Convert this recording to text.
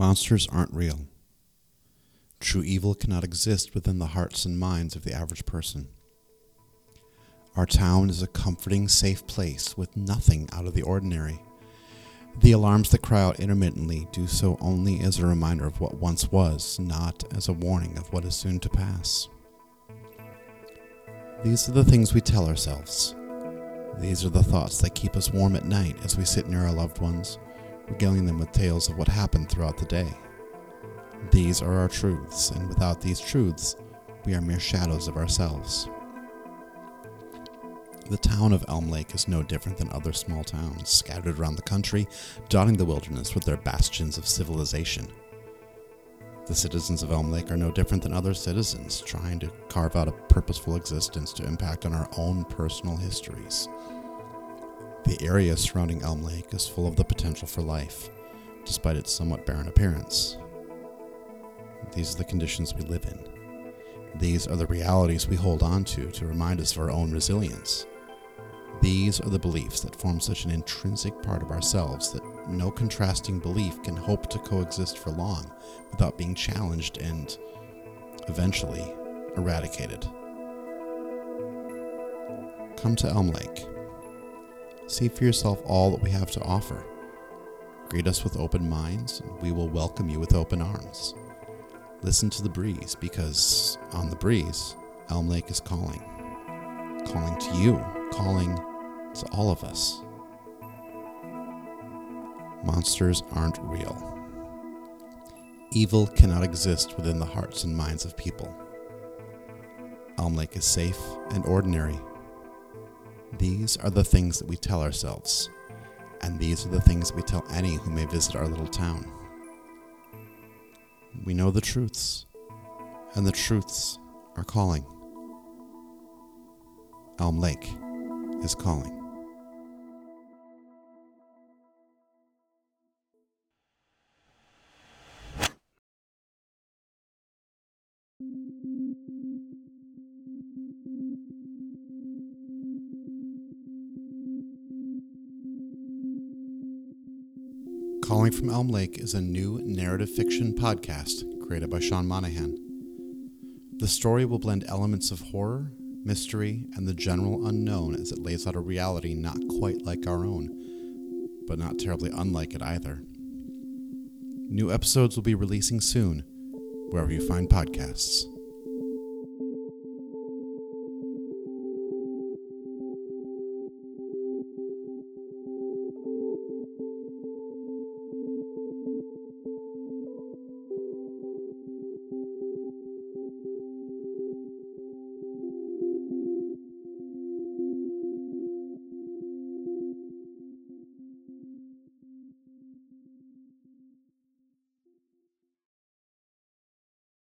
Monsters aren't real. True evil cannot exist within the hearts and minds of the average person. Our town is a comforting, safe place with nothing out of the ordinary. The alarms that cry out intermittently do so only as a reminder of what once was, not as a warning of what is soon to pass. These are the things we tell ourselves. These are the thoughts that keep us warm at night as we sit near our loved ones regaling them with tales of what happened throughout the day. These are our truths, and without these truths, we are mere shadows of ourselves. The town of Elm Lake is no different than other small towns scattered around the country, dotting the wilderness with their bastions of civilization. The citizens of Elm Lake are no different than other citizens, trying to carve out a purposeful existence to impact on our own personal histories. The area surrounding Elm Lake is full of the potential for life, despite its somewhat barren appearance. These are the conditions we live in. These are the realities we hold on to to remind us of our own resilience. These are the beliefs that form such an intrinsic part of ourselves that no contrasting belief can hope to coexist for long without being challenged and, eventually, eradicated. Come to Elm Lake See for yourself all that we have to offer. Greet us with open minds, and we will welcome you with open arms. Listen to the breeze, because on the breeze, Elm Lake is calling. Calling to you, calling to all of us. Monsters aren't real. Evil cannot exist within the hearts and minds of people. Elm Lake is safe and ordinary these are the things that we tell ourselves, and these are the things that we tell any who may visit our little town. We know the truths, and the truths are calling. Elm Lake is calling. Calling from Elm Lake is a new narrative fiction podcast created by Sean Monahan. The story will blend elements of horror, mystery, and the general unknown as it lays out a reality not quite like our own, but not terribly unlike it either. New episodes will be releasing soon, wherever you find podcasts.